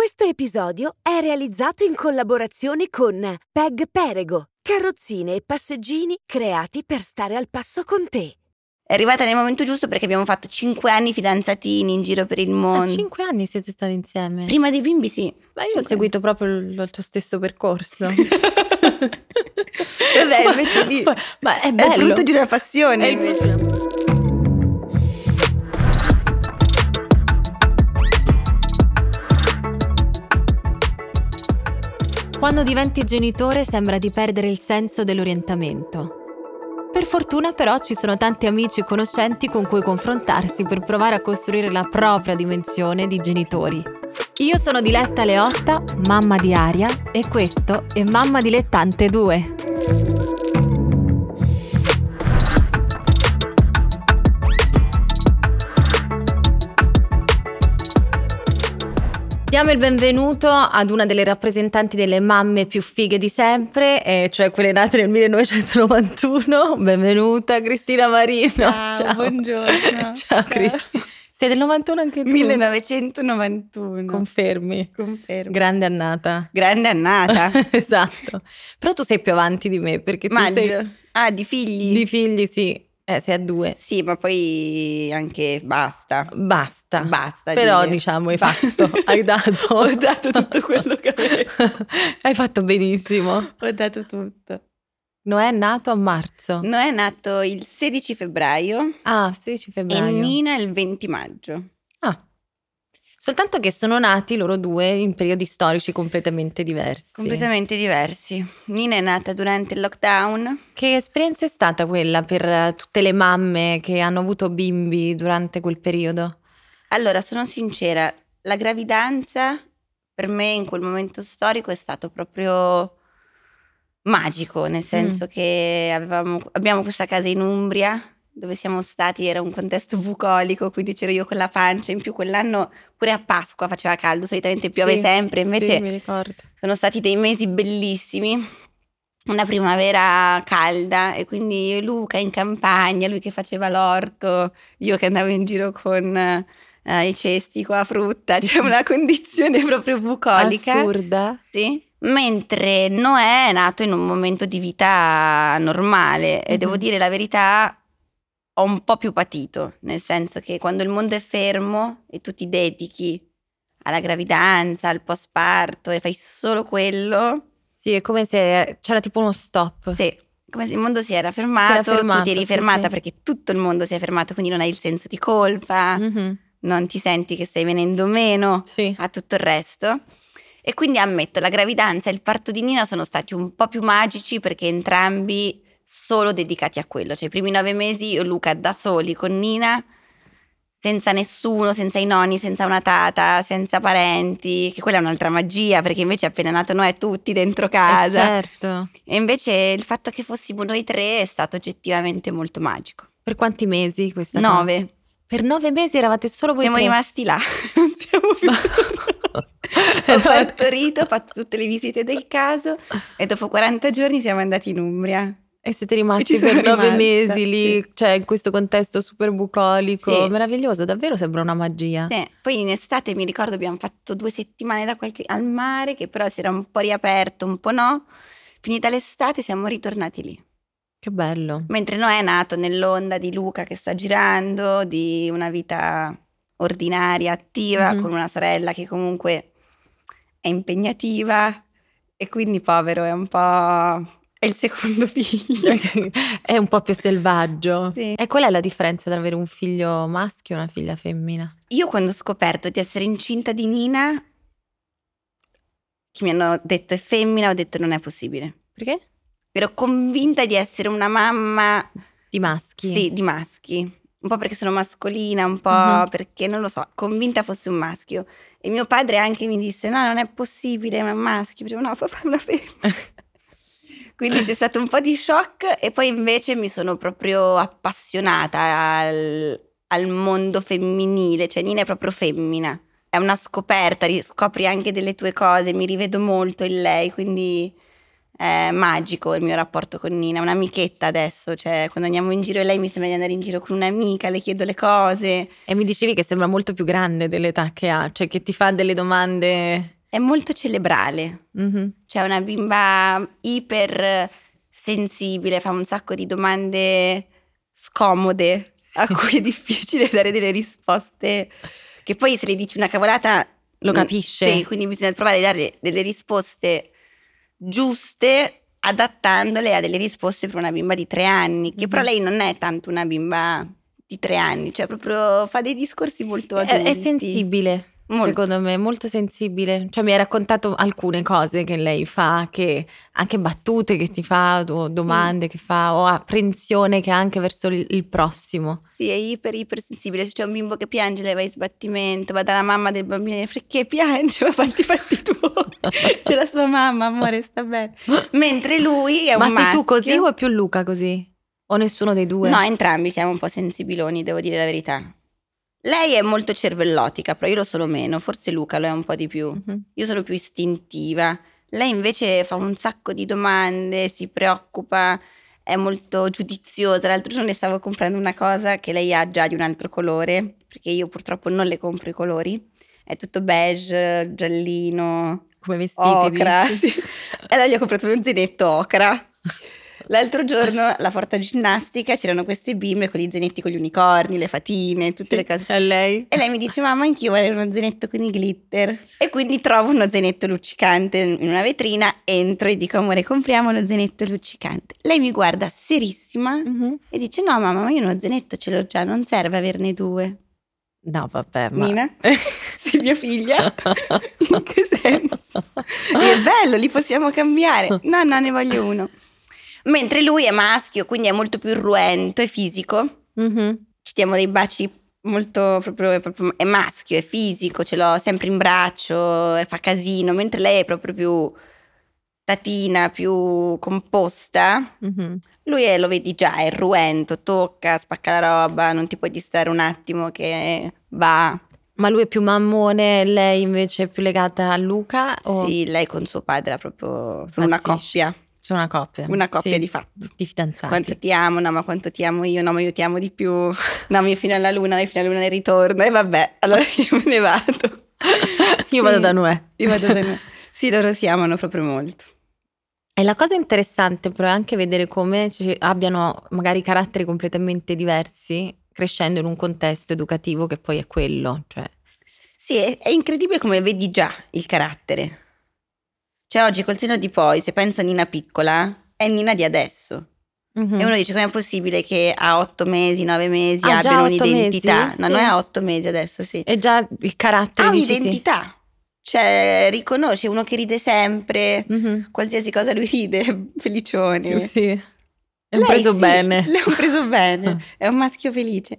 Questo episodio è realizzato in collaborazione con Peg Perego, carrozzine e passeggini creati per stare al passo con te. È arrivata nel momento giusto perché abbiamo fatto cinque anni fidanzatini in giro per il A mondo. cinque anni siete stati insieme. Prima dei bimbi sì. Ma io ho seguito proprio il, il tuo stesso percorso. Vabbè, invece lì Ma, ma è è bello. il frutto di una passione. È il Quando diventi genitore sembra di perdere il senso dell'orientamento. Per fortuna però ci sono tanti amici e conoscenti con cui confrontarsi per provare a costruire la propria dimensione di genitori. Io sono Diletta Leotta, mamma di Aria, e questo è Mamma Dilettante 2. Diamo il benvenuto ad una delle rappresentanti delle mamme più fighe di sempre, eh, cioè quelle nate nel 1991. Benvenuta Cristina Marino. Ciao, buongiorno. Ciao Cris. Sei del 91 anche tu? 1991. Confermi. Confermo. Grande annata. Grande annata. esatto. Però tu sei più avanti di me perché tu Maggio. sei Ah, di figli? di figli, sì. Eh, sei a due. Sì, ma poi anche basta. Basta. Basta. Però dire. diciamo hai fatto, hai dato. Ho dato tutto quello che avevo. hai fatto benissimo. Ho dato tutto. Noè è nato a marzo. Noè è nato il 16 febbraio Ah, 16 e febbraio. Nina il 20 maggio. Soltanto che sono nati loro due in periodi storici completamente diversi. Completamente diversi. Nina è nata durante il lockdown. Che esperienza è stata quella per eh, tutte le mamme che hanno avuto bimbi durante quel periodo? Allora, sono sincera, la gravidanza per me in quel momento storico è stato proprio magico, nel senso che avevamo- abbiamo questa casa in Umbria dove siamo stati, era un contesto bucolico, quindi c'ero io con la pancia, in più quell'anno pure a Pasqua faceva caldo, solitamente piove Sì, sempre, invece Sì, mi ricordo. sono stati dei mesi bellissimi, una primavera calda e quindi io e Luca in campagna, lui che faceva l'orto, io che andavo in giro con eh, i cesti con la frutta, c'è una condizione proprio bucolica. Assurda. Sì. Mentre Noè è nato in un momento di vita normale e Mhm. devo dire la verità, ho un po' più patito, nel senso che quando il mondo è fermo e tu ti dedichi alla gravidanza, al postparto e fai solo quello, Sì, è come se c'era tipo uno stop. sì, come se il mondo si era fermato, fermato, tu ti eri sì, fermata sì. perché tutto il mondo si è fermato, quindi non hai il senso di colpa, Mhm, non ti senti che stai venendo meno Sì. a tutto il resto. E quindi ammetto, la gravidanza e il parto di Nina sono stati un po' più magici perché entrambi solo dedicati a quello. Cioè i primi nove mesi io e Luca da soli con Nina, senza nessuno, senza i nonni, senza una tata, senza parenti, che quella è un'altra magia perché invece appena nato noi tutti dentro Eh, casa. certo. E invece il fatto che fossimo noi tre è stato oggettivamente molto magico. Per quanti mesi questa cosa? Nove. Per nove mesi eravate solo voi Siamo tre? rimasti là. Non siamo più Ho partorito, ho fatto tutte le visite del caso e dopo 40 giorni siamo andati in Umbria. E siete rimasti E per nove rimasta, mesi lì, sì. cioè in questo contesto super bucolico. Sì. Meraviglioso, davvero sembra una magia. Sì, Poi in estate mi ricordo abbiamo fatto due settimane da qualche- al mare che però si era un po' riaperto, un po' no. Finita l'estate siamo ritornati lì. Che bello. Mentre Noè è nato nell'onda di Luca che sta girando, di una vita ordinaria, attiva, Mhm. con una sorella che comunque è impegnativa e quindi povero è un po'... è il secondo figlio. È un po' più selvaggio. Sì. E qual è la differenza tra avere un figlio maschio e una figlia femmina? Io quando ho scoperto di essere incinta di Nina, che mi hanno detto è femmina, ho detto non è possibile. Perché? Ero convinta di essere una mamma Di maschi. Sì, di maschi. Un po' perché sono mascolina, un po' Mhm. perché non lo so, convinta fosse un maschio. E mio padre anche mi disse: No, non è possibile, ma è un maschio. Dicevo, no, papà è una femmina. Quindi c'è stato un po' di shock e poi invece mi sono proprio appassionata al, al mondo femminile, cioè Nina è proprio femmina. È una scoperta, riscopri anche delle tue cose, mi rivedo molto in lei, quindi è magico il mio rapporto con Nina, è un'amichetta adesso, cioè quando andiamo in giro e lei mi sembra di andare in giro con un'amica, le chiedo le cose. E mi dicevi che sembra molto più grande dell'età che ha, cioè che ti fa delle domande... È molto cerebrale, Mhm. cioè una bimba iper sensibile, fa un sacco di domande scomode a cui è difficile dare delle risposte che poi se le dici una cavolata Lo mm, capisce. Sì, quindi bisogna provare a dare delle risposte giuste adattandole a delle risposte per una bimba di tre anni, che però Mhm. lei non è tanto una bimba di tre anni, cioè proprio fa dei discorsi molto È, adulti. è sensibile, Molto. secondo me, molto sensibile. Cioè mi hai raccontato alcune cose che lei fa, che anche battute che ti fa, o domande che fa, o apprensione che ha anche verso il, il prossimo. Sì, è iper iper sensibile. Se c'è un bimbo che piange, lei va in sbattimento, va dalla mamma del bambino perché piange? Ma fatti fatti tu. c'è la sua mamma, amore, sta bene. Mentre lui è un Ma sei maschio. tu così o è più Luca così? O nessuno dei due? No, entrambi siamo un po' sensibiloni, devo dire la verità. Lei è molto cervellotica, però io lo sono meno. Forse Luca lo è un po' di più. Mhm. Io sono più istintiva. Lei invece fa un sacco di domande, si preoccupa, è molto giudiziosa. L'altro giorno stavo comprando una cosa che lei ha già di un altro colore, perché io purtroppo non le compro i colori. È tutto beige, giallino, Come vestiti? ocra. sì. E allora gli ho comprato uno zainetto ocra. L'altro giorno alla forta ginnastica c'erano queste bimbe con gli zainetti con gli unicorni, le fatine, tutte le cose. A lei? E lei mi dice: Mamma, anch'io vorrei uno zainetto con i glitter. E quindi trovo uno zainetto luccicante in una vetrina, entro e dico: Amore, compriamo lo zainetto luccicante. Lei mi guarda serissima Mhm. e dice: No, mamma, ma io uno zainetto ce l'ho già, non serve averne due. No, vabbè, ma... Nina? Sei mia figlia? In che senso? È bello, li possiamo cambiare. No, no, ne voglio uno. Mentre lui è maschio, quindi è molto più irruento e fisico. Mhm. Ci diamo dei baci molto proprio, è proprio- è maschio, è fisico, ce l'ho sempre in braccio, e fa casino, mentre lei è proprio più tatina, più composta. Mhm. Lui è, lo vedi già, è irruento, tocca, spacca la roba, non ti puoi distrarre un attimo che va. Ma lui è più mammone, lei invece è più legata a Luca? O Sì, lei con suo padre è proprio sono una Impazzisce. coppia, c'è una coppia? una coppia Sì, di fatto. di fidanzati. Quanto ti amo, no, ma quanto ti amo io, no, ma io ti amo di più. No, io fino alla luna, lei fino alla luna nel ritorno. E vabbè, allora io me ne vado. Io vado Sì, da Noè. Io vado da noi. Sì, loro si amano proprio molto. E la cosa interessante però è anche vedere come abbiano magari caratteri completamente diversi crescendo in un contesto educativo che poi è quello. Cioè, Sì, è, è incredibile come vedi già il carattere. Cioè oggi col seno di poi, se penso a Nina piccola, è Nina di adesso. mhm. E uno dice com'è possibile che a otto mesi, nove mesi Ah, abbiano un'identità? mesi? No, Sì. non è a otto mesi adesso, sì. E già il carattere Ha dici sì. un'identità. Cioè, riconosce uno che ride sempre, Mhm. qualsiasi cosa lui ride, felicione. Sì. È un preso sì, bene. L'ho preso bene, è un maschio felice.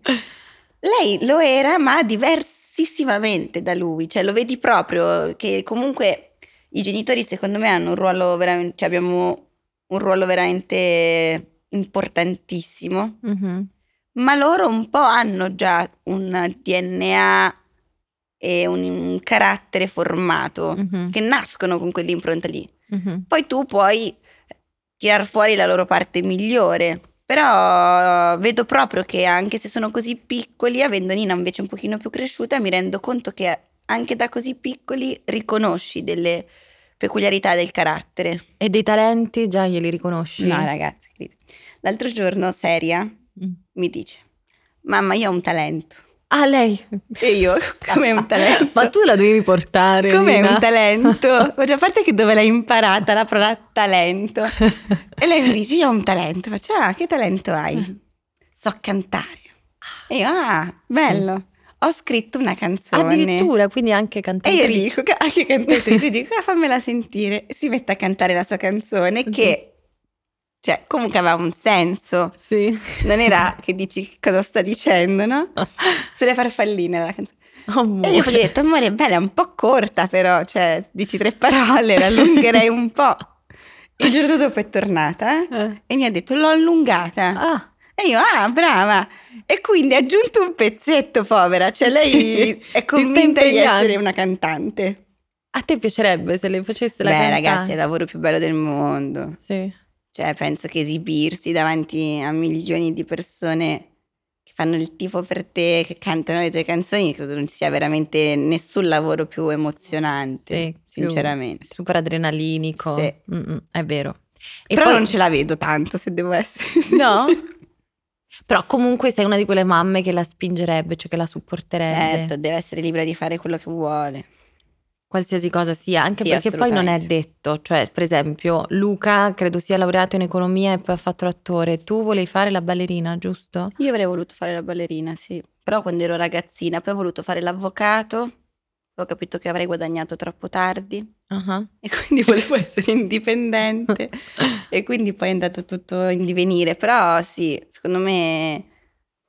Lei lo era, ma diversissimamente da lui, cioè lo vedi proprio che comunque i genitori secondo me hanno un ruolo veramente, cioè abbiamo un ruolo veramente importantissimo, Mhm. ma loro un po' hanno già un DNA e un, un carattere formato, Mhm. che nascono con quell'impronta lì. Mhm. Poi tu puoi tirar fuori la loro parte migliore. Però vedo proprio che anche se sono così piccoli, avendo Nina invece un pochino più cresciuta, mi rendo conto che anche da così piccoli riconosci delle peculiarità del carattere. E dei talenti già glieli riconosci? No, ragazzi, l'altro giorno Seria Mm. mi dice: Mamma, io ho un talento. Ah, lei? E io, come un talento? Ma tu la devi portare. Come Nina. un talento? Ma già a parte che dove l'hai imparata la parola talento? E lei mi dice: Io ho un talento. Faccio: Ah, che talento hai? So cantare. E io: Ah, bello. Ho scritto una canzone. Addirittura, quindi anche E cantatrice. io dico, che- anche cantatrice, dico, ah, fammela sentire. E si mette a cantare la sua canzone che, cioè, comunque aveva un senso. Sì. Non era che dici cosa sta dicendo, no? Sulle farfalline era la canzone. Amore. E io gli ho detto, amore, bella, è un po' corta però, cioè, dici tre parole, la allungherei un po'. Il giorno dopo è tornata Eh. e mi ha detto, l'ho allungata. Ah, E io, ah, brava. E quindi ha aggiunto un pezzetto, povera. Cioè, lei è convinta di essere una cantante. A te piacerebbe se le facesse la Beh, cantante? ragazzi, è il lavoro più bello del mondo. Sì. Cioè, penso che esibirsi davanti a milioni di persone che fanno il tifo per te, che cantano le tue canzoni, credo non sia veramente nessun lavoro più emozionante, Sì, più sinceramente. super adrenalinico. Sì. Mm-mm, è vero. E Però poi- non ce la vedo tanto, se devo essere No? Però comunque sei una di quelle mamme che la spingerebbe, cioè che la supporterebbe. Certo, deve essere libera di fare quello che vuole. Qualsiasi cosa sia, anche Sì, perché poi non è detto. Cioè, per esempio, Luca credo sia laureato in economia e poi ha fatto l'attore. Tu volevi fare la ballerina, giusto? Io avrei voluto fare la ballerina, sì. Però quando ero ragazzina, poi ho voluto fare l'avvocato, ho capito che avrei guadagnato troppo tardi Ah. e quindi volevo essere indipendente e quindi poi è andato tutto in divenire. Però sì, secondo me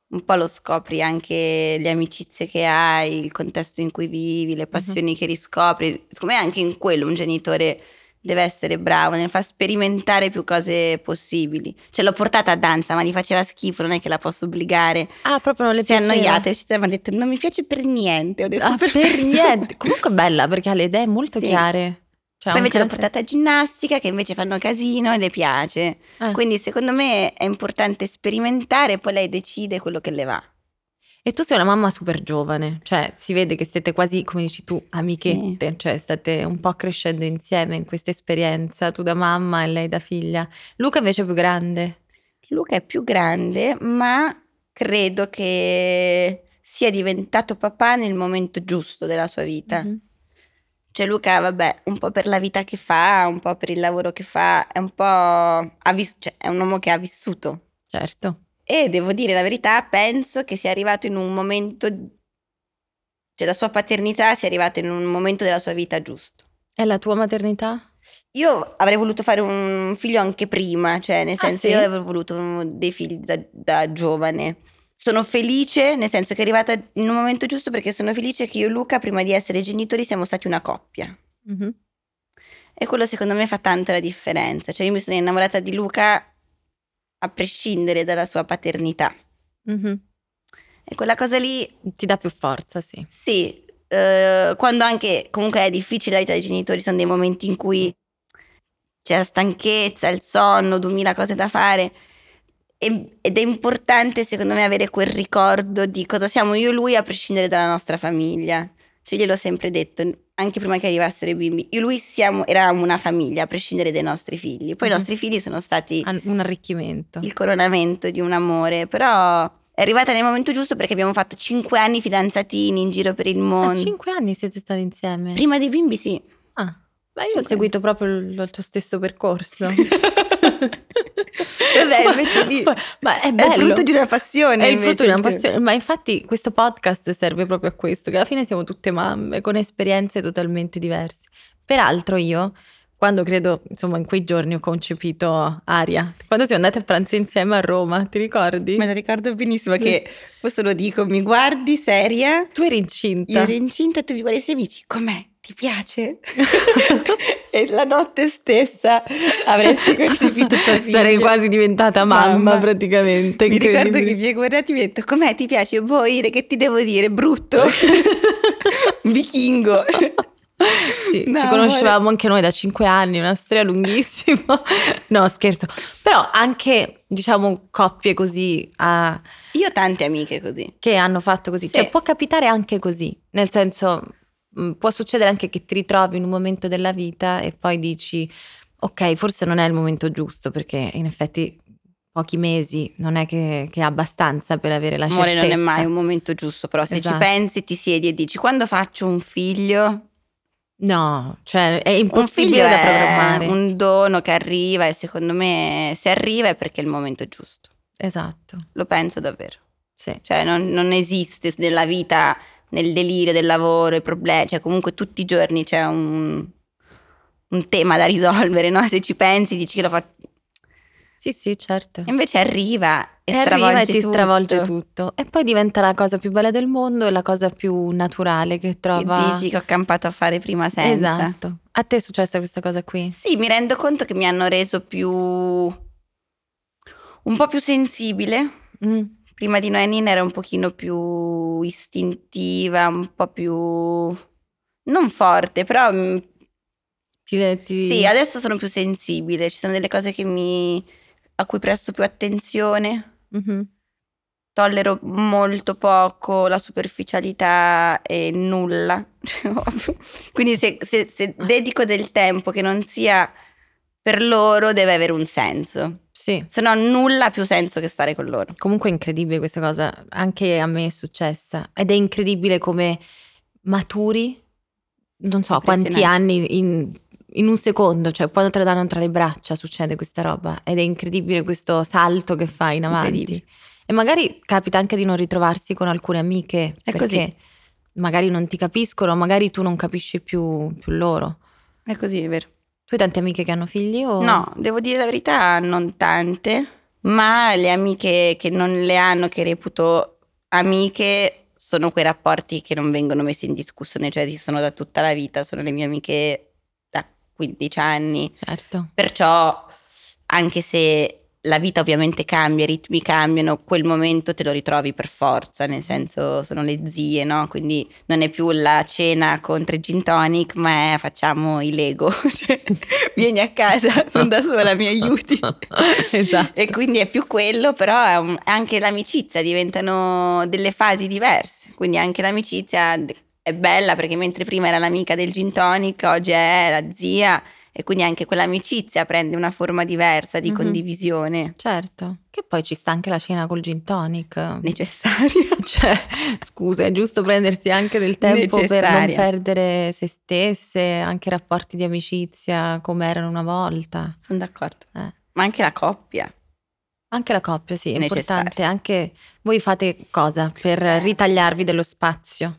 un po' lo scopri anche le amicizie che hai, il contesto in cui vivi, le passioni che riscopri. Secondo me anche in quello un genitore deve essere bravo nel far sperimentare più cose possibili. Cioè l'ho portata a danza, ma gli faceva schifo, non è che la posso obbligare. Ah, proprio non le Si è piaceva? annoiata, è uscita e mi ha detto non mi piace per niente. Ho detto Ah, per niente. Comunque è bella perché ha le idee molto Sì. chiare. Cioè, Poi invece l'ho portata a ginnastica che invece fanno casino e le piace. Eh. Quindi secondo me è importante sperimentare e poi lei decide quello che le va. E tu sei una mamma super giovane, cioè si vede che siete quasi, come dici tu, amichette, cioè state un po' crescendo insieme in questa esperienza, tu da mamma e lei da figlia. Luca invece è più grande. Luca è più grande, ma credo che sia diventato papà nel momento giusto della sua vita. Mhm. Cioè Luca, vabbè, un po' per la vita che fa, un po' per il lavoro che fa, è un po' ha vis- cioè, è un uomo che ha vissuto. Certo. E devo dire la verità, penso che sia arrivato in un momento, cioè la sua paternità sia arrivata in un momento della sua vita giusto. E la tua maternità? Io avrei voluto fare un figlio anche prima, cioè nel Ah, senso sì? io avrei voluto dei figli da, da giovane. Sono felice, nel senso che è arrivata in un momento giusto perché sono felice che io e Luca, prima di essere genitori, siamo stati una coppia. Mhm. E quello secondo me fa tanto la differenza. Cioè io mi sono innamorata di Luca a prescindere dalla sua paternità. Mhm. E quella cosa lì Ti dà più forza, sì. Sì, eh, quando anche comunque è difficile la vita dei genitori, sono dei momenti in cui c'è la stanchezza, il sonno, duemila cose da fare. E- ed è importante, secondo me, avere quel ricordo di cosa siamo io e lui a prescindere dalla nostra famiglia. Cioè, gliel'ho sempre detto, anche prima che arrivassero i bimbi. Io e lui siamo, eravamo una famiglia, a prescindere dai nostri figli. Poi Mhm. i nostri figli sono stati Un arricchimento. il coronamento di un amore, però è arrivata nel momento giusto perché abbiamo fatto cinque anni fidanzatini in giro per il mondo. cinque anni siete stati insieme? Prima dei bimbi sì. Ah, beh, io ho seguito proprio il, il tuo stesso percorso. Vabbè, invece di- Ma- è È bello. il frutto di una passione. È il frutto di una passione, ma infatti questo podcast serve proprio a questo, che alla fine siamo tutte mamme con esperienze totalmente diverse. Peraltro io, quando credo, insomma, in quei giorni ho concepito Aria, quando siamo andate a pranzo insieme a Roma, ti ricordi? Me lo ricordo benissimo che questo lo dico, mi guardi seria, Tu eri incinta. io ero incinta e tu mi guardi e mi dici com'è? Ti piace? e la notte stessa avresti concepito tua figlia. Sarei quasi diventata mamma, Mamma. praticamente. Mi ricordo che mi hai guardato e mi hai detto com'è ti piace? Boh Ire che ti devo dire? Brutto Vichingo Sì, No, ci conoscevamo anche noi da cinque anni, una storia lunghissima. No, scherzo. Però anche, diciamo, coppie così ah, Io ho tante amiche così che hanno fatto così. Sì. Cioè, può capitare anche così. Nel senso, può succedere anche che ti ritrovi in un momento della vita e poi dici, ok, forse non è il momento giusto, perché in effetti pochi mesi non è che, che è abbastanza per avere la Amore certezza. non è mai un momento giusto Però se Esatto. ci pensi ti siedi e dici Quando faccio un figlio No, cioè è impossibile da è programmare. un dono che arriva E secondo me se arriva è perché è il momento giusto Esatto, Lo penso davvero sì. Cioè non, non esiste nella vita Nel delirio del lavoro I problemi Cioè comunque tutti i giorni c'è un un tema da risolvere, no? Se ci pensi, dici che lo fa. Sì, sì, certo. E invece arriva e, E stravolge arriva e ti tutto. stravolge tutto. E poi diventa la cosa più bella del mondo e la cosa più naturale che Che trova. dici che ho campato a fare prima senza. Esatto. A te è successa questa cosa qui? Sì, mi rendo conto che mi hanno reso più. un po' più sensibile. Mm. Prima di noi Nina era un pochino più istintiva, un po' più Non forte, però mm, Ti, ti- sì, adesso sono più sensibile, ci sono delle cose che mi, a cui presto più attenzione, Mhm. tollero molto poco la superficialità e nulla. Quindi se, se- se dedico del tempo che non sia per loro deve avere un senso, Sì. se no nulla ha più senso che stare con loro. Comunque è incredibile questa cosa, anche a me è successa ed è incredibile come maturi, non so quanti anni in, in un secondo, cioè quando te la danno tra le braccia succede questa roba ed è incredibile questo salto che fai in avanti. E magari capita anche di non ritrovarsi con alcune amiche È così. magari non ti capiscono, magari tu non capisci più, più loro. È così, è vero. Tu hai tante amiche che hanno figli o No, devo dire la verità, non tante, ma le amiche che non le hanno, che reputo amiche, sono quei rapporti che non vengono messi in discussione, cioè esistono da tutta la vita, sono le mie amiche da 15 anni, Certo. perciò anche se la vita ovviamente cambia, i ritmi cambiano, quel momento te lo ritrovi per forza, nel senso sono le zie, no? Quindi non è più la cena con tre gin tonic, ma è facciamo i Lego, cioè, vieni a casa, sono da sola, mi aiuti. Esatto. E quindi è più quello, però è un- anche l'amicizia diventano delle fasi diverse, quindi anche l'amicizia è bella perché mentre prima era l'amica del gin tonic, oggi è la zia e quindi anche quell'amicizia prende una forma diversa di Mhm. condivisione Certo, che poi ci sta anche la cena col gin tonic. necessaria. Cioè, scusa, è giusto prendersi anche del tempo per non Necessaria. perdere se stesse, anche i rapporti di amicizia come erano una volta. Sono d'accordo. Eh. Ma anche la coppia. Anche la coppia, sì, è Necessaria. importante. Anche voi fate cosa per ritagliarvi dello spazio?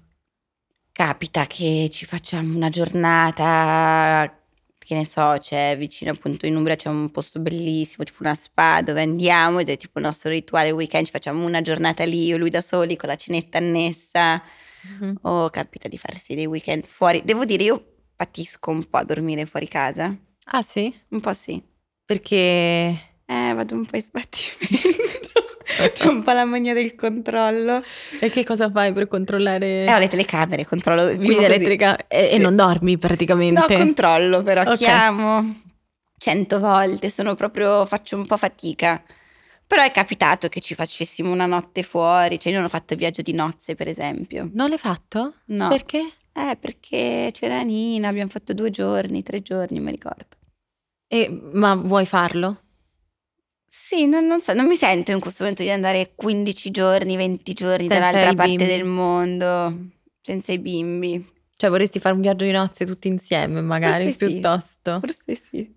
Capita che ci facciamo una giornata, che ne so, c'è vicino appunto in Umbria c'è un posto bellissimo, tipo una spa dove andiamo ed è tipo il nostro rituale weekend, ci facciamo una giornata lì, io lui da soli con la cenetta annessa, Mhm. o capita di farsi dei weekend fuori. Devo dire, io patisco un po' a dormire fuori casa, Ah sì? un po' sì. Perché Eh, vado un po' in sbattimento. C'ho un po' la mania del controllo. e che cosa fai per controllare? Eh, ho le telecamere, controllo. Quindi elettrica e, e Sì. non dormi praticamente. No, controllo però, Ok. chiamo cento volte, sono proprio, faccio un po' fatica. Però è capitato che ci facessimo una notte fuori, cioè io non ho fatto viaggio di nozze per esempio. Non l'hai fatto? No, Perché? eh, perché c'era Nina, abbiamo fatto due giorni, tre giorni, mi ricordo. E- ma vuoi farlo? Sì, non, non so, non mi sento in questo momento di andare 15 giorni, 20 giorni Senza dall'altra i parte bimbi. del mondo, senza i bimbi. Cioè vorresti fare un viaggio di nozze tutti insieme magari Forse sì. piuttosto? Forse sì.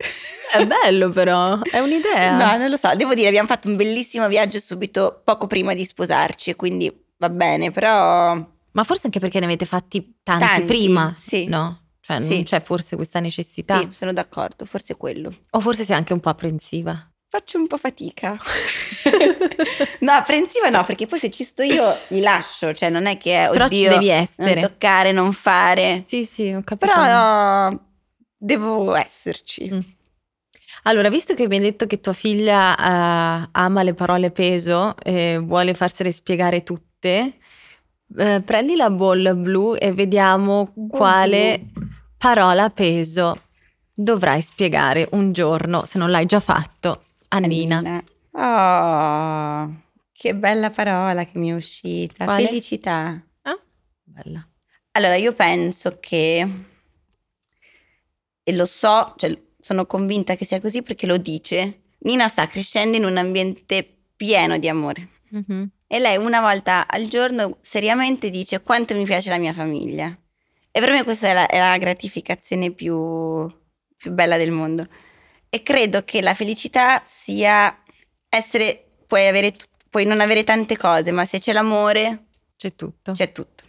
È bello però, è un'idea. No, non lo so. Devo dire, abbiamo fatto un bellissimo viaggio subito poco prima di sposarci, quindi va bene, però Ma forse anche perché ne avete fatti tanti, Tanti, prima, sì. no? Cioè Sì. non c'è forse questa necessità. sì, sono d'accordo, forse è quello. O forse sei anche un po' apprensiva. Faccio un po' fatica. no, apprensiva no, perché poi se ci sto io li lascio, cioè non è che Però ci oddio, devi non essere. toccare, non fare. Sì, sì, ho capito. Però no, devo esserci. Mm. Allora, visto che mi hai detto che tua figlia eh, ama le parole peso e vuole farsele spiegare tutte, eh, prendi la bolla blu e vediamo quale parola peso dovrai spiegare un giorno, se non l'hai già fatto, a Nina. Oh, che bella parola che mi è uscita. Quale? Felicità. Ah, bella. Allora, io penso che, e lo so, cioè sono convinta che sia così perché lo dice, Nina sta crescendo in un ambiente pieno di amore. Mhm. E lei una volta al giorno seriamente dice quanto mi piace la mia famiglia. E per me questa è la, è la gratificazione più, più bella del mondo. E credo che la felicità sia essere, puoi, avere, puoi non avere tante cose, ma se c'è l'amore, C'è tutto. c'è tutto.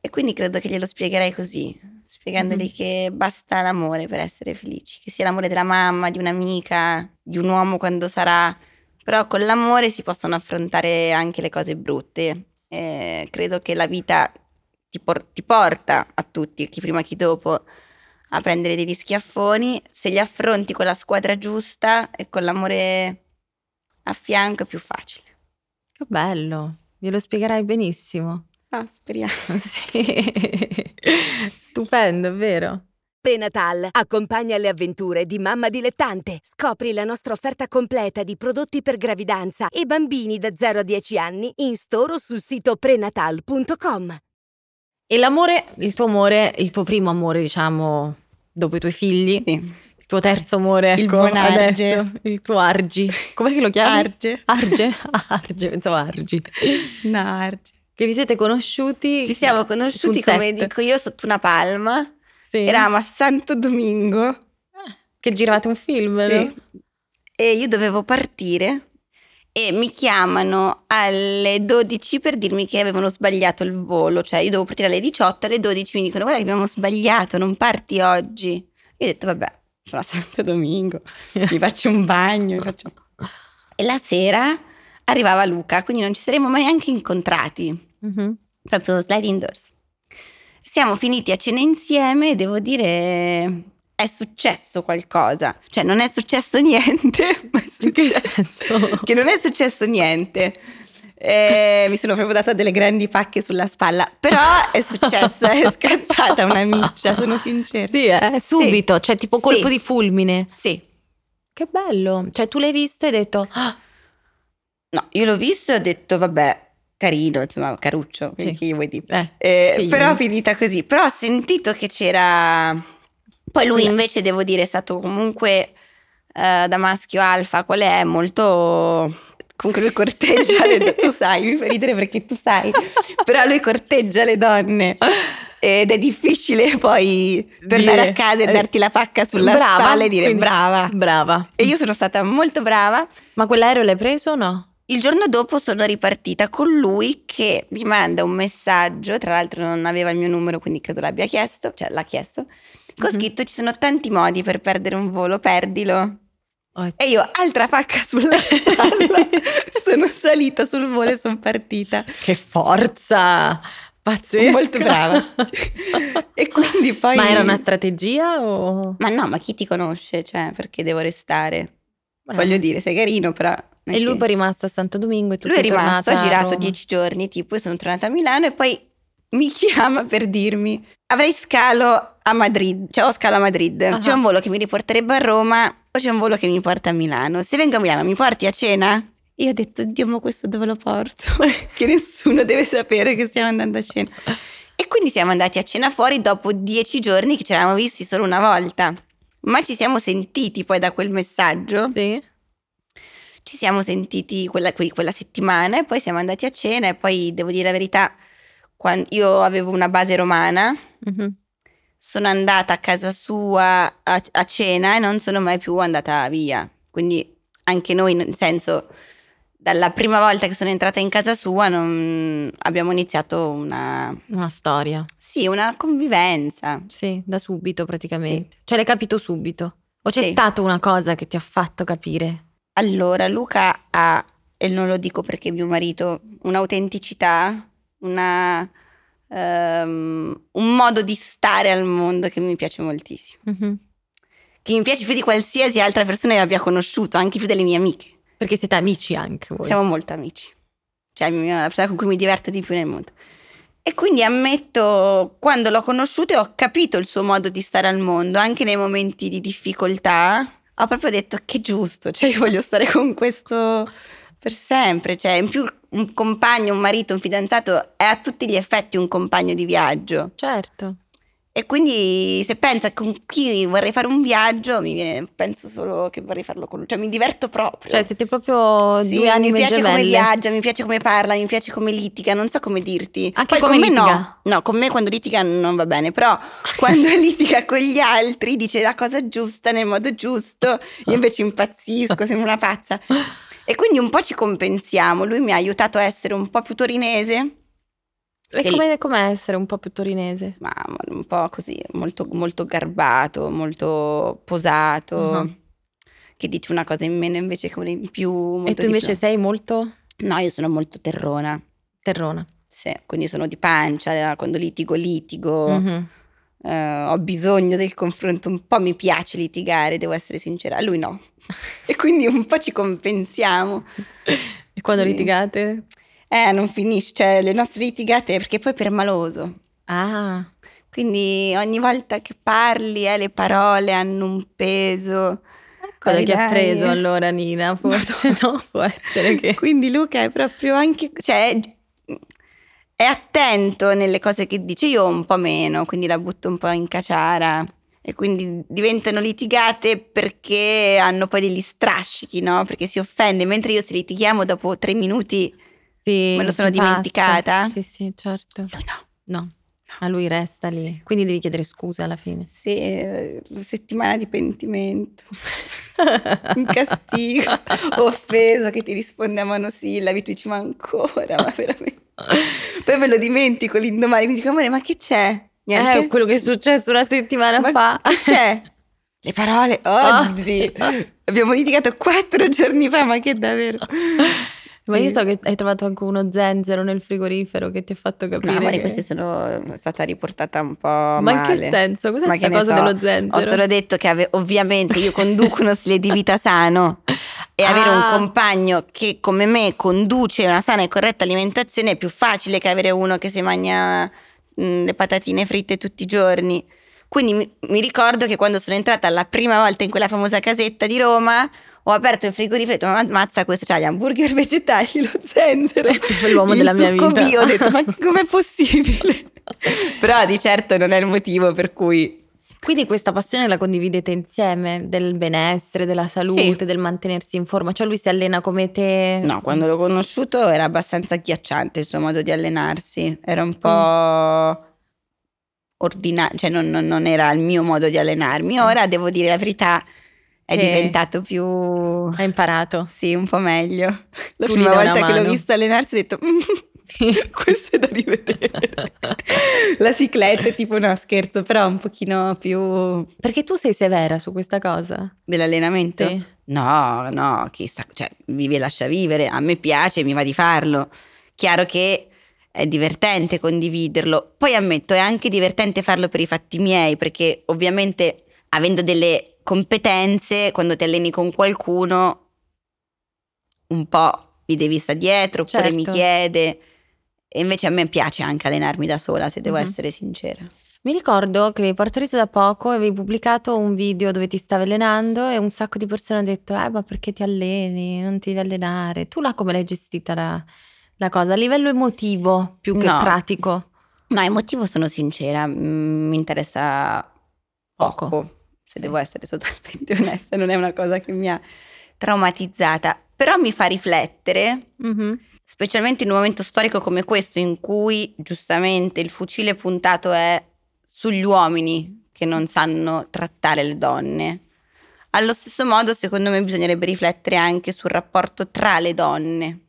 E quindi credo che glielo spiegherei così, spiegandogli Mhm. che basta l'amore per essere felici, che sia l'amore della mamma, di un'amica, di un uomo quando sarà, però con l'amore si possono affrontare anche le cose brutte. E credo che la vita ti, por- ti porta a tutti, chi prima chi dopo, a prendere degli schiaffoni, se li affronti con la squadra giusta e con l'amore a fianco è più facile. Che bello, glielo spiegherai benissimo. Ah, speriamo. Sì. Stupendo, è vero? Prenatal accompagna le avventure di mamma dilettante. Scopri la nostra offerta completa di prodotti per gravidanza e bambini da 0 a 10 anni in store o sul sito prenatal.com. E l'amore, il tuo amore, il tuo primo amore, diciamo, dopo i tuoi figli, Sì. il tuo terzo amore, Il ecco, buon Arge. adesso, il tuo Argi. Com'è che lo chiami? Arge. Arge? Ah, Arge, pensavo Argi. No, Arge. Che vi siete conosciuti? Ci siamo conosciuti, come set. dico io, sotto una palma. Sì. Eravamo a Santo Domingo. Che giravate un film, Sì. no? E io dovevo partire e mi chiamano alle 12 per dirmi che avevano sbagliato il volo, cioè io dovevo partire alle 18, alle 12 mi dicono guarda che abbiamo sbagliato, non parti oggi. Io ho detto vabbè, sono a Santo Domingo, mi faccio un bagno. faccio- E la sera arrivava Luca, quindi non ci saremmo mai neanche incontrati, Mhm. proprio sliding doors. Siamo finiti a cena insieme e devo dire è successo qualcosa, cioè non è successo niente, ma è In che successo senso? che non è successo niente. Eh, mi sono proprio data delle grandi pacche sulla spalla, però è successo, è scattata una miccia, sono sincera. Sì, eh, subito, cioè tipo colpo Sì. di fulmine. Sì, Che bello. Cioè tu l'hai visto e hai detto, ah, no, io l'ho visto e ho detto vabbè, carino, insomma, caruccio, che Sì. che gli vuoi dire. eh, Eh, che però finita così, però ho sentito che c'era... Poi lui invece, devo dire, è stato comunque eh, da maschio alfa, qual è? Molto... Comunque lui corteggia le donne, tu sai, mi fa ridere perché tu sai, però lui corteggia le donne ed è difficile poi tornare Dire, a casa e eh, darti la pacca sulla brava, spalla e dire quindi- brava. Brava. E io sono stata molto brava. Ma quell'aereo l'hai preso o no? Il giorno dopo sono ripartita con lui che mi manda un messaggio, tra l'altro non aveva il mio numero, quindi credo l'abbia chiesto, cioè l'ha chiesto, con Mhm. scritto ci sono tanti modi per perdere un volo, perdilo. Oh, E io, altra pacca sulla spalla, sono salita sul volo e sono partita. Che forza! Pazzesca! Molto brava. e quindi poi... Ma era una strategia o... Ma no, ma chi ti conosce? Cioè, perché devo restare? Brava. Voglio dire, sei carino, però... E lui che- poi è rimasto a Santo Domingo e tu Lui è sei rimasto, tornata ha a girato dieci giorni, tipo, io sono tornata a Milano e poi mi chiama per dirmi avrei scalo a Madrid, cioè ho scalo a Madrid, Ah. c'è un volo che mi riporterebbe a Roma o c'è un volo che mi porta a Milano. Se vengo a Milano mi porti a cena? Io ho detto, Dio, ma questo dove lo porto? che nessuno deve sapere che stiamo andando a cena. E quindi siamo andati a cena fuori dopo dieci giorni che ci eravamo visti solo una volta. Ma ci siamo sentiti poi da quel messaggio Sì? ci siamo sentiti quella, que- quella settimana e poi siamo andati a cena e poi devo dire la verità, quan- io avevo una base romana, Mhm. sono andata a casa sua a, a cena e non sono mai più andata via. Quindi anche noi, nel senso, dalla prima volta che sono entrata in casa sua non- abbiamo iniziato una, Una storia. sì, una convivenza. Sì, da subito praticamente. Cioè l'hai capito subito? O c'è Sì. stata una cosa che ti ha fatto capire? Allora, Luca ha, e non lo dico perché mio marito, un'autenticità, una, ehm, un modo di stare al mondo che mi piace moltissimo. Mhm. Che mi piace più di qualsiasi altra persona che abbia conosciuto, anche più delle mie amiche. Perché siete amici anche voi. Siamo molto amici. Cioè, è la persona con cui mi diverto di più nel mondo. E quindi ammetto, quando l'ho conosciuto e ho capito il suo modo di stare al mondo, anche nei momenti di difficoltà, ho proprio detto che giusto, cioè io voglio stare con questo per sempre. Cioè, in più un compagno, un marito, un fidanzato è a tutti gli effetti un compagno di viaggio. Certo. E quindi se penso a con chi vorrei fare un viaggio, mi viene, penso solo che vorrei farlo con lui. Cioè mi diverto proprio. Cioè siete proprio Sì, due anime mi piace gemelle. come viaggia, mi piace come parla, mi piace come litiga, non so come dirti. Anche Poi come con me no. litiga? No, con me quando litiga non va bene, però quando litiga con gli altri dice la cosa giusta nel modo giusto, io invece impazzisco, sembro una pazza. E quindi un po' ci compensiamo, lui mi ha aiutato a essere un po' più torinese, E come, com'è essere un po' più torinese? ma un po' così, molto, molto garbato, molto posato, Mhm. che dice una cosa in meno invece che una in più. e tu invece sei molto No, io sono molto terrona. terrona. Sì, quindi sono di pancia, quando litigo litigo, Mhm. Eh, ho bisogno del confronto, un po' mi piace litigare, devo essere sincera, a lui no. E quindi un po' ci compensiamo. E quando Sì. litigate? Eh, non finisce, cioè le nostre litigate perché poi per maloso. Ah, Quindi ogni volta che parli eh, le parole hanno un peso. cosa Dai, che ha preso allora Nina, forse no, può essere che... Quindi Luca è proprio anche, cioè, è attento nelle cose che dice, io un po' meno, quindi la butto un po' in caciara e quindi diventano litigate perché hanno poi degli strascichi, no? Perché si offende, mentre io se litighiamo dopo tre minuti, Sì, Me lo sono passa. dimenticata? Sì, sì, certo. lui no. No, a lui resta lì. Quindi devi chiedere scusa alla fine. Sì, eh, settimana di pentimento, un castigo, offeso che ti risponde a monosillabi, tu dici ma ancora, ma veramente. Poi me lo dimentico l'indomani, mi dico amore ma che c'è? Niente? Eh, quello che è successo una settimana Ma fa. che c'è? Le parole, oddio. Abbiamo litigato quattro giorni fa, ma che davvero? Ma io so che hai trovato anche uno zenzero nel frigorifero che ti ha fatto capire. No, amore, che- queste sono stata riportata un po' Ma male. in che senso? Cos'è Ma questa cosa so, dello zenzero? Ho solo detto che ave- ovviamente io conduco uno stile di vita sano e avere un Ah. compagno che come me conduce una sana e corretta alimentazione è più facile che avere uno che si mangia mh, le patatine fritte tutti i giorni. Quindi mi, mi ricordo che quando sono entrata la prima volta in quella famosa casetta di Roma ho aperto il frigorifero e ho detto ma ammazza questo, c'ha gli hamburger vegetali, lo zenzero, l'uomo della mia vita. bio. Ho detto ma com'è possibile? Però di certo non è il motivo per cui Quindi questa passione la condividete insieme, del benessere, della salute, Sì. del mantenersi in forma. Cioè lui si allena come te? No, quando l'ho conosciuto era abbastanza agghiacciante il suo modo di allenarsi, era un po' ordinario, cioè non, non- non era il mio modo di allenarmi. Sì. Ora devo dire la verità, è diventato più... Hai imparato. Sì, un po' meglio. La gli prima volta che l'ho visto allenarsi ho detto... "Mm, questo è da rivedere. la cicletta è tipo no scherzo, però un pochino più Perché tu sei severa su questa cosa? dell'allenamento. Sì. No, no, chissà, cioè, vivi e lascia vivere, a me piace, mi va di farlo. Chiaro che è divertente condividerlo. Poi ammetto, è anche divertente farlo per i fatti miei, perché ovviamente avendo delle competenze, quando ti alleni con qualcuno, un po' gli devi stare dietro, oppure Certo. mi chiede. E invece a me piace anche allenarmi da sola, se devo Mhm. essere sincera. Mi ricordo che avevi partorito da poco e avevi pubblicato un video dove ti stavi allenando e un sacco di persone hanno detto eh ma perché ti alleni, non ti devi allenare. Tu là come l'hai gestita la, la cosa? A livello emotivo più che No. pratico? No, emotivo sono sincera, mm, mi interessa poco, Poco. Se Sì. devo essere totalmente onesta, non è una cosa che mi ha traumatizzata, però mi fa riflettere, Mhm. specialmente in un momento storico come questo in cui giustamente il fucile puntato è sugli uomini che non sanno trattare le donne. Allo stesso modo, secondo me, bisognerebbe riflettere anche sul rapporto tra le donne,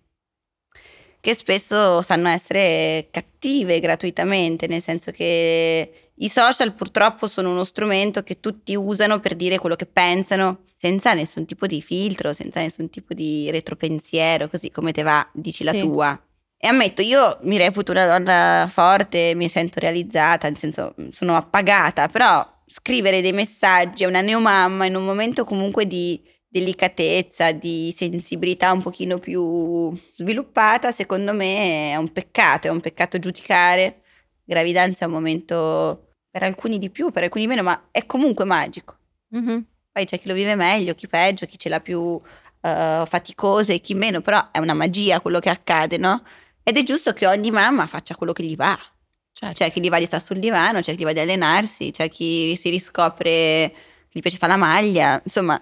che spesso sanno essere cattive gratuitamente, nel senso che i social purtroppo sono uno strumento che tutti usano per dire quello che pensano, senza nessun tipo di filtro, senza nessun tipo di retropensiero, così come te va, dici la Sì. tua. E ammetto, io mi reputo una donna forte, mi sento realizzata, nel senso sono appagata, però scrivere dei messaggi a una neomamma in un momento comunque di delicatezza, di sensibilità un pochino più sviluppata, secondo me è un peccato, è un peccato giudicare. Gravidanza è un momento per alcuni di più, per alcuni meno, ma è comunque magico. Mhm. Poi c'è chi lo vive meglio, chi peggio, chi ce l'ha più eh, faticoso e chi meno, però è una magia quello che accade, no? Ed è giusto che ogni mamma faccia quello che gli va. Certo. C'è chi gli va di stare sul divano, c'è chi gli va di allenarsi, c'è chi si riscopre gli piace fare la maglia. Insomma,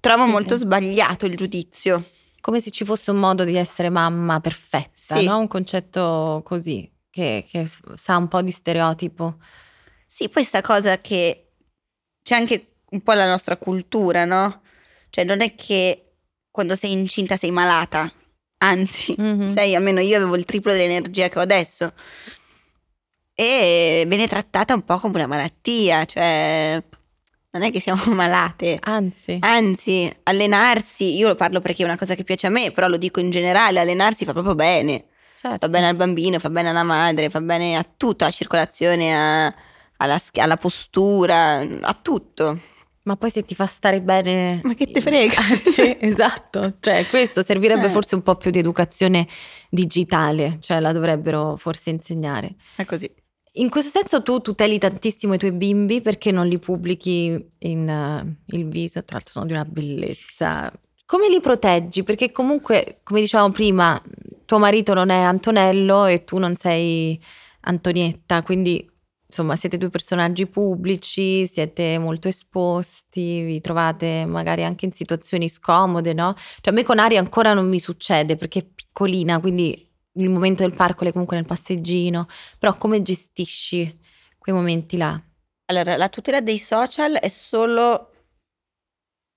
trovo Sì, molto sì. sbagliato il giudizio. Come se ci fosse un modo di essere mamma perfetta, Sì. no? Un concetto così, che, che sa un po' di stereotipo. Sì, poi sta cosa che c'è anche un po' la nostra cultura, no? Cioè non è che quando sei incinta sei malata, anzi, Mhm. sai, almeno io avevo il triplo dell'energia che ho adesso. E viene trattata un po' come una malattia, cioè non è che siamo malate. Anzi, Anzi, allenarsi, io lo parlo perché è una cosa che piace a me, però lo dico in generale, allenarsi fa proprio bene. certo. Fa bene al bambino, fa bene alla madre, fa bene a tutto, alla circolazione, a- alla, sch- alla postura, a tutto. Ma poi se ti fa stare bene... Ma che te frega? Sì, esatto, cioè questo servirebbe Eh. forse un po' più di educazione digitale, cioè la dovrebbero forse insegnare. È così. In questo senso tu tuteli tantissimo i tuoi bimbi perché non li pubblichi in eh, il viso, tra l'altro sono di una bellezza. Come li proteggi? Perché comunque, come dicevamo prima, tuo marito non è Antonello e tu non sei Antonietta, quindi insomma siete due personaggi pubblici, siete molto esposti, vi trovate magari anche in situazioni scomode, no? Cioè a me con Ari ancora non mi succede perché è piccolina, quindi il momento del parco lei comunque nel passeggino, però come gestisci quei momenti là? Allora, la tutela dei social è solo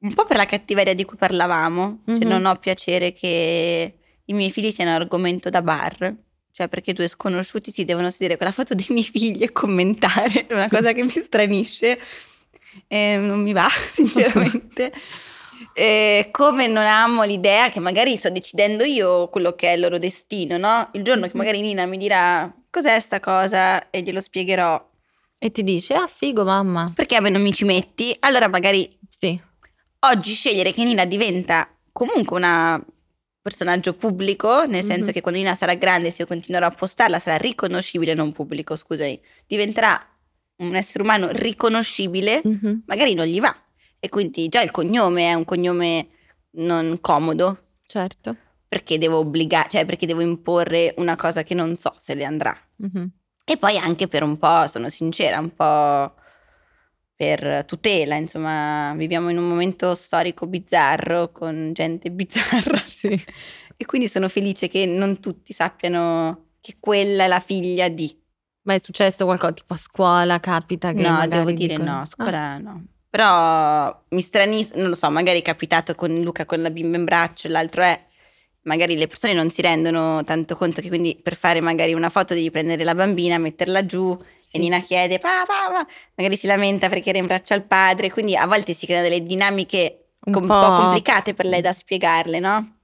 un po' per la cattiveria di cui parlavamo. Cioè, Mhm. non ho piacere che i miei figli siano argomento da bar. Cioè, perché due sconosciuti si devono sedere con la foto dei miei figli e commentare. È una cosa che mi stranisce. E non mi va, sinceramente. E come non amo l'idea che magari sto decidendo io quello che è il loro destino, no? Il giorno che Mhm. magari Nina mi dirà cos'è sta cosa e glielo spiegherò E ti dice, ah figo mamma, perché a me non mi ci metti, allora magari sì, oggi scegliere che Nina diventa comunque un personaggio pubblico, nel senso Mhm. che quando Nina sarà grande, se io continuerò a postarla, sarà riconoscibile, non pubblico, scusami, diventerà un essere umano riconoscibile, Mhm, magari non gli va. E quindi già il cognome è un cognome non comodo, certo. perché devo obbligare, cioè perché devo imporre una cosa che non so se le andrà. Mhm. E poi anche per un po', sono sincera, un po' per tutela, insomma, viviamo in un momento storico bizzarro con gente bizzarra. Sì. E quindi sono felice che non tutti sappiano che quella è la figlia di. Ma è successo qualcosa tipo a scuola, capita che No, devo dire dicono- no, a Ah, scuola no. Però mi stranisco, non lo so, magari è capitato con Luca con la bimba in braccio, l'altro è, magari le persone non si rendono tanto conto che quindi per fare magari una foto devi prendere la bambina, metterla giù sì. e Nina chiede papà, papà", magari si lamenta perché era in braccio al padre, quindi a volte si creano delle dinamiche Un un, po'- po'... complicate per lei da spiegarle, no?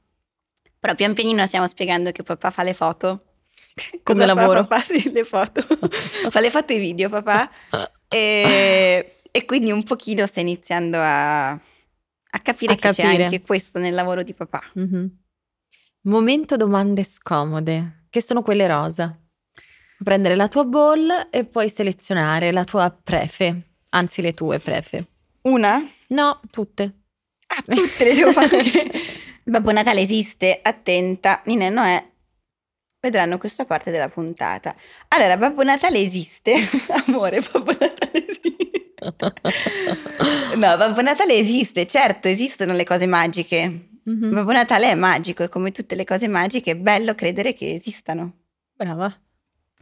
Però pian pianino stiamo spiegando che papà fa le foto. Come Cosa fa lavoro. Papà sì, le foto. fa le foto e i video papà. E, e quindi un pochino sta iniziando a, a capire A che c'è capire. anche questo nel lavoro di papà. Mhm. Momento domande scomode, che sono quelle rosa. Prendere la tua ball e poi selezionare la tua prefe, anzi le tue prefe. Una? No, tutte. Ah, tutte le devo fare. Babbo Natale esiste, attenta, Nina e Noè vedranno questa parte della puntata. Allora, Babbo Natale esiste. Amore, Babbo Natale esiste. No, Babbo Natale esiste, certo, esistono le cose magiche. Mhm. Babbo Natale è magico e come tutte le cose magiche è bello credere che esistano. Brava.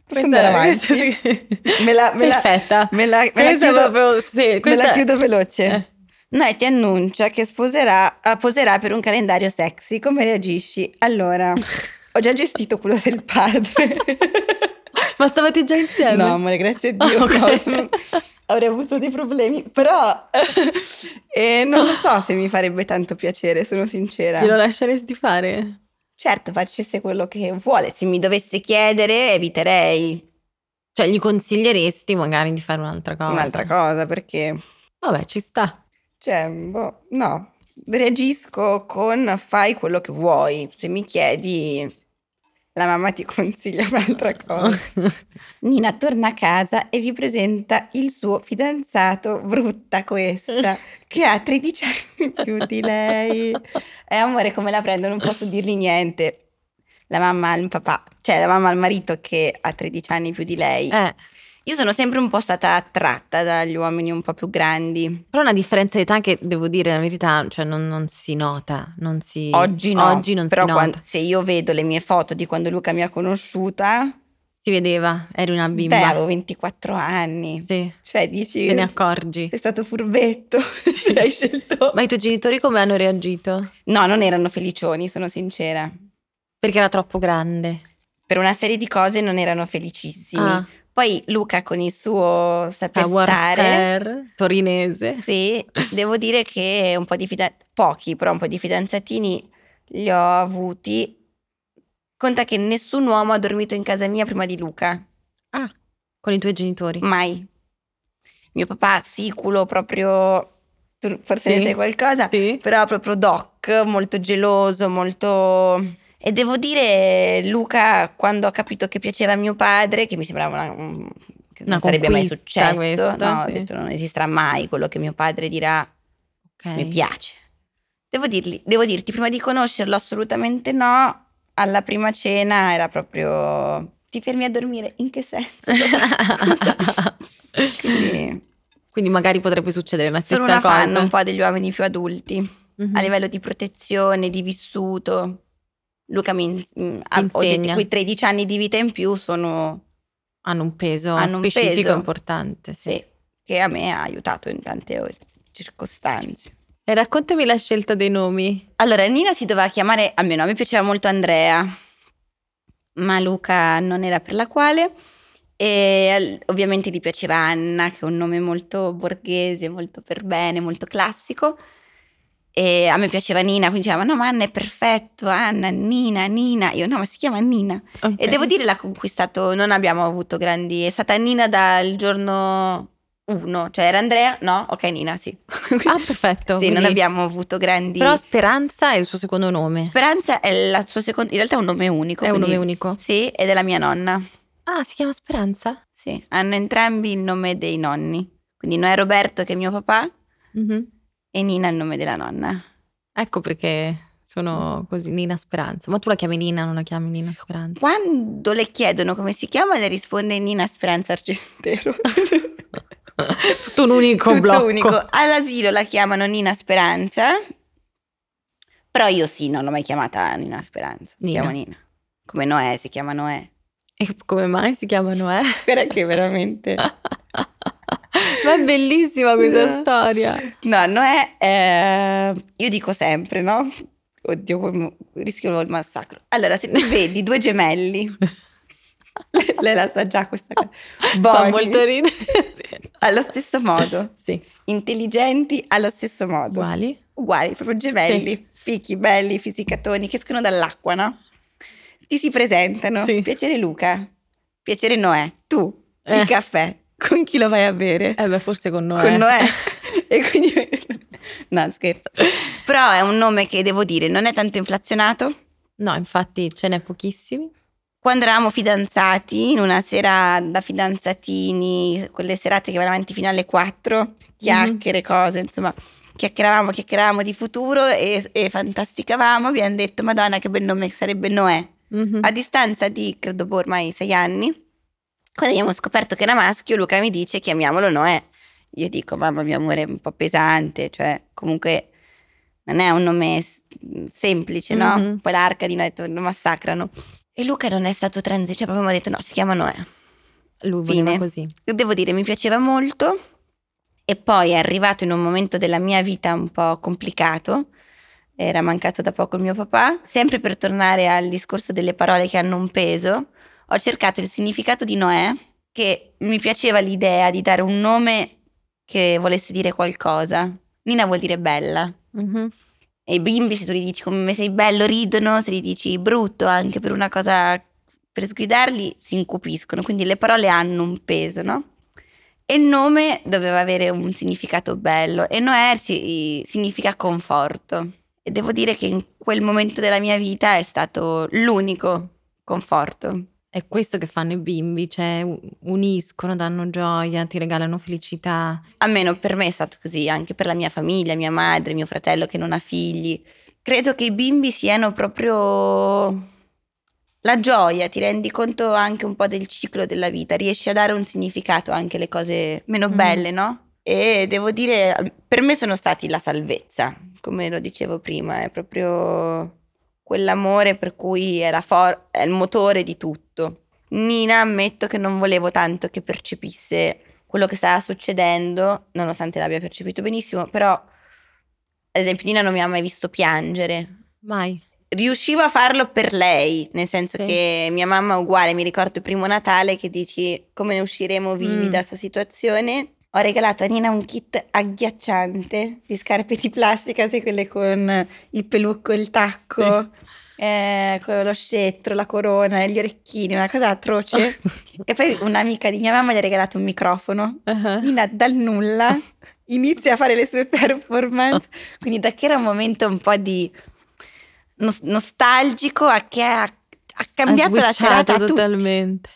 Posso andare avanti? questa sì. Me la, me la- Perfetta. me la- me la Questa è chiudo- proprio, sì, me questa- la chiudo veloce. Eh. Noè ti annuncia che sposerà, eh, poserà per un calendario sexy. Come reagisci? Allora, ho già gestito quello del padre. Ma stavate già insieme? no, amore, grazie a Dio. Ah, ok. no, avrei avuto dei problemi, però eh, non lo so se mi farebbe tanto piacere, sono sincera. Glielo lasceresti fare? Certo, facesse quello che vuole. Se mi dovesse chiedere, eviterei Cioè, gli consiglieresti magari di fare un'altra cosa? un'altra cosa perché, Vabbè, ci sta. cioè, boh, no, reagisco con fai quello che vuoi. Se mi chiedi, la mamma ti consiglia un'altra cosa. Nina torna a casa e vi presenta il suo fidanzato, brutta questa, che ha 13 anni più di lei. E amore, come la prendono? Non posso dirgli niente. La mamma al papà, cioè la mamma al marito che ha 13 anni più di lei. Eh, Io sono sempre un po' stata attratta dagli uomini un po' più grandi. però una differenza di età che devo dire la verità, cioè non, non si nota, non si... Oggi no, Oggi non però si nota. quando- se io vedo le mie foto di quando Luca mi ha conosciuta, Si vedeva, eri una bimba. beh, avevo 24 anni. Sì, Cioè, dici, te ne accorgi. sei stato furbetto, se hai scelto. Ma i tuoi genitori come hanno reagito? No, non erano felicioni, sono sincera. Perché era troppo grande. Per una serie di cose non erano felicissimi. Ah, Poi Luca con il suo saper a stare, warfare torinese. sì, devo dire che un po' di fidanzatini, pochi, però un po' di fidanzatini li ho avuti. Conta che nessun uomo ha dormito in casa mia prima di Luca, Ah, con i tuoi genitori. mai. Mio papà siculo proprio tu forse Sì. ne sai qualcosa, Sì. però proprio doc, molto geloso, molto... E devo dire, Luca, quando ha capito che piaceva a mio padre, che mi sembrava una, un- che Una non sarebbe mai successo, questa, no, ho sì. detto non esisterà mai quello che mio padre dirà Ok. mi piace. Devo, dirgli- devo dirti, prima di conoscerlo assolutamente no, alla prima cena era proprio... Ti fermi a dormire? In che senso? Quindi Quindi magari potrebbe succedere la stessa sono una cosa. fan un po' degli uomini più adulti, Mhm. a livello di protezione, di vissuto. Luca mi ins- mm, Insegna. quei 13 anni di vita in più sono, Hanno un peso Hanno un specifico peso. importante. Sì. sì, che a me ha aiutato in tante circostanze. E raccontami la scelta dei nomi. Allora, Nina si doveva chiamare, almeno a me piaceva molto Andrea, ma Luca non era per la quale. E ovviamente gli piaceva Anna, che è un nome molto borghese, molto per bene, molto classico. E a me piaceva Nina, quindi diceva, no, ma Anna è perfetto, Anna, Nina, Nina. Io, no, ma si chiama Nina. Ok. E devo dire, l'ha conquistato, non abbiamo avuto grandi... È stata Nina dal giorno uno, cioè era Andrea? No? Ok, Nina, sì. Ah, perfetto. sì, non quindi- abbiamo avuto grandi... Però Speranza è il suo secondo nome. Speranza è la sua seconda, in realtà è un nome unico. È un quindi- nome unico. Sì, ed è la mia nonna. Ah, si chiama Speranza? Sì, hanno entrambi il nome dei nonni. Quindi Noè Roberto che è mio papà Mhm. E Nina il nome della nonna. Ecco perché sono così, Nina Speranza. Ma tu la chiami Nina, non la chiami Nina Speranza? Quando le chiedono come si chiama, le risponde Nina Speranza Argentero. Tutto un unico Tutto blocco. unico. All'asilo la chiamano Nina Speranza, però io sì, non l'ho mai chiamata Nina Speranza. Mi Nina. chiamo Nina. Come Noè, si chiama Noè. E come mai si chiama Noè? Che veramente... Ma è bellissima questa No. storia. No, Noè, eh, io dico sempre, no? Oddio, rischio il massacro. Allora, se tu vedi due gemelli, lei la sa già questa cosa, Fa molto ridere. sì. allo stesso modo, Sì, intelligenti allo stesso modo, uguali. uguali, proprio gemelli, fichi, belli, fisicatoni, che escono dall'acqua, no? Ti si presentano, Sì. piacere Luca, piacere Noè, tu, Eh. il caffè, con chi lo vai a bere? Eh beh, forse con Noè. con Noè. e quindi... No, scherzo. Però è un nome che devo dire non è tanto inflazionato. No, infatti ce n'è pochissimi. Quando eravamo fidanzati, in una sera da fidanzatini, quelle serate che vanno avanti fino alle 4, chiacchiere, cose, insomma, chiacchieravamo, chiacchieravamo di futuro e, e fantasticavamo. Abbiamo detto, Madonna, che bel nome che sarebbe Noè. Mhm. A distanza di, credo, boh, ormai sei anni, quando abbiamo scoperto che era maschio, Luca mi dice chiamiamolo Noè. Io dico, mamma mia amore, è un po' pesante, cioè comunque non è un nome semplice, no? Mhm. Poi l'Arcadi ha detto, lo massacrano. E Luca non è stato transito, cioè proprio mi ha detto no, si chiama Noè. Lui Fine. così. Io devo dire, mi piaceva molto e poi è arrivato in un momento della mia vita un po' complicato, era mancato da poco il mio papà, sempre per tornare al discorso delle parole che hanno un peso, ho cercato il significato di Noè, che mi piaceva l'idea di dare un nome che volesse dire qualcosa. Nina vuol dire bella. Mhm. E i bimbi, se tu gli dici come sei bello, ridono, se gli dici brutto anche per una cosa, per sgridarli, si incupiscono. Quindi le parole hanno un peso, no? E il nome doveva avere un significato bello e Noè si- significa conforto. E devo dire che in quel momento della mia vita è stato l'unico conforto. È questo che fanno i bimbi, cioè uniscono, danno gioia, ti regalano felicità. Almeno per me è stato così, anche per la mia famiglia, mia madre, mio fratello che non ha figli. Credo che i bimbi siano proprio la gioia, ti rendi conto anche un po' del ciclo della vita, riesci a dare un significato anche alle cose meno Mm. belle, no? E devo dire, per me sono stati la salvezza, come lo dicevo prima, è proprio quell'amore per cui è, la for- è il motore di tutto. Nina, ammetto che non volevo tanto che percepisse quello che stava succedendo, nonostante l'abbia percepito benissimo, però, ad esempio, Nina non mi ha mai visto piangere. Mai. Riuscivo a farlo per lei, nel senso Sì. che mia mamma è uguale, mi ricordo il primo Natale che dici come ne usciremo vivi Mm. da questa situazione. Ho regalato a Nina un kit agghiacciante di scarpe di plastica, sai quelle con il pelucco il tacco. eh, con lo scettro, la corona e gli orecchini, una cosa atroce. e poi un'amica di mia mamma gli ha regalato un microfono. Uh-huh. Mina dal nulla inizia a fare le sue performance. Quindi da che era un momento un po' di nos- nostalgico a che ha, ha cambiato ha la serata a tutti. totalmente.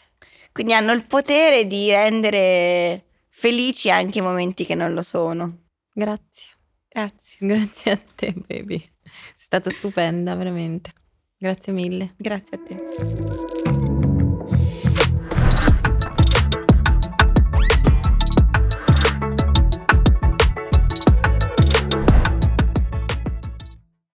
Quindi hanno il potere di rendere felici anche i momenti che non lo sono. Grazie. Grazie. Grazie a te, baby. Sei stata stupenda, veramente. Grazie mille. Grazie a te.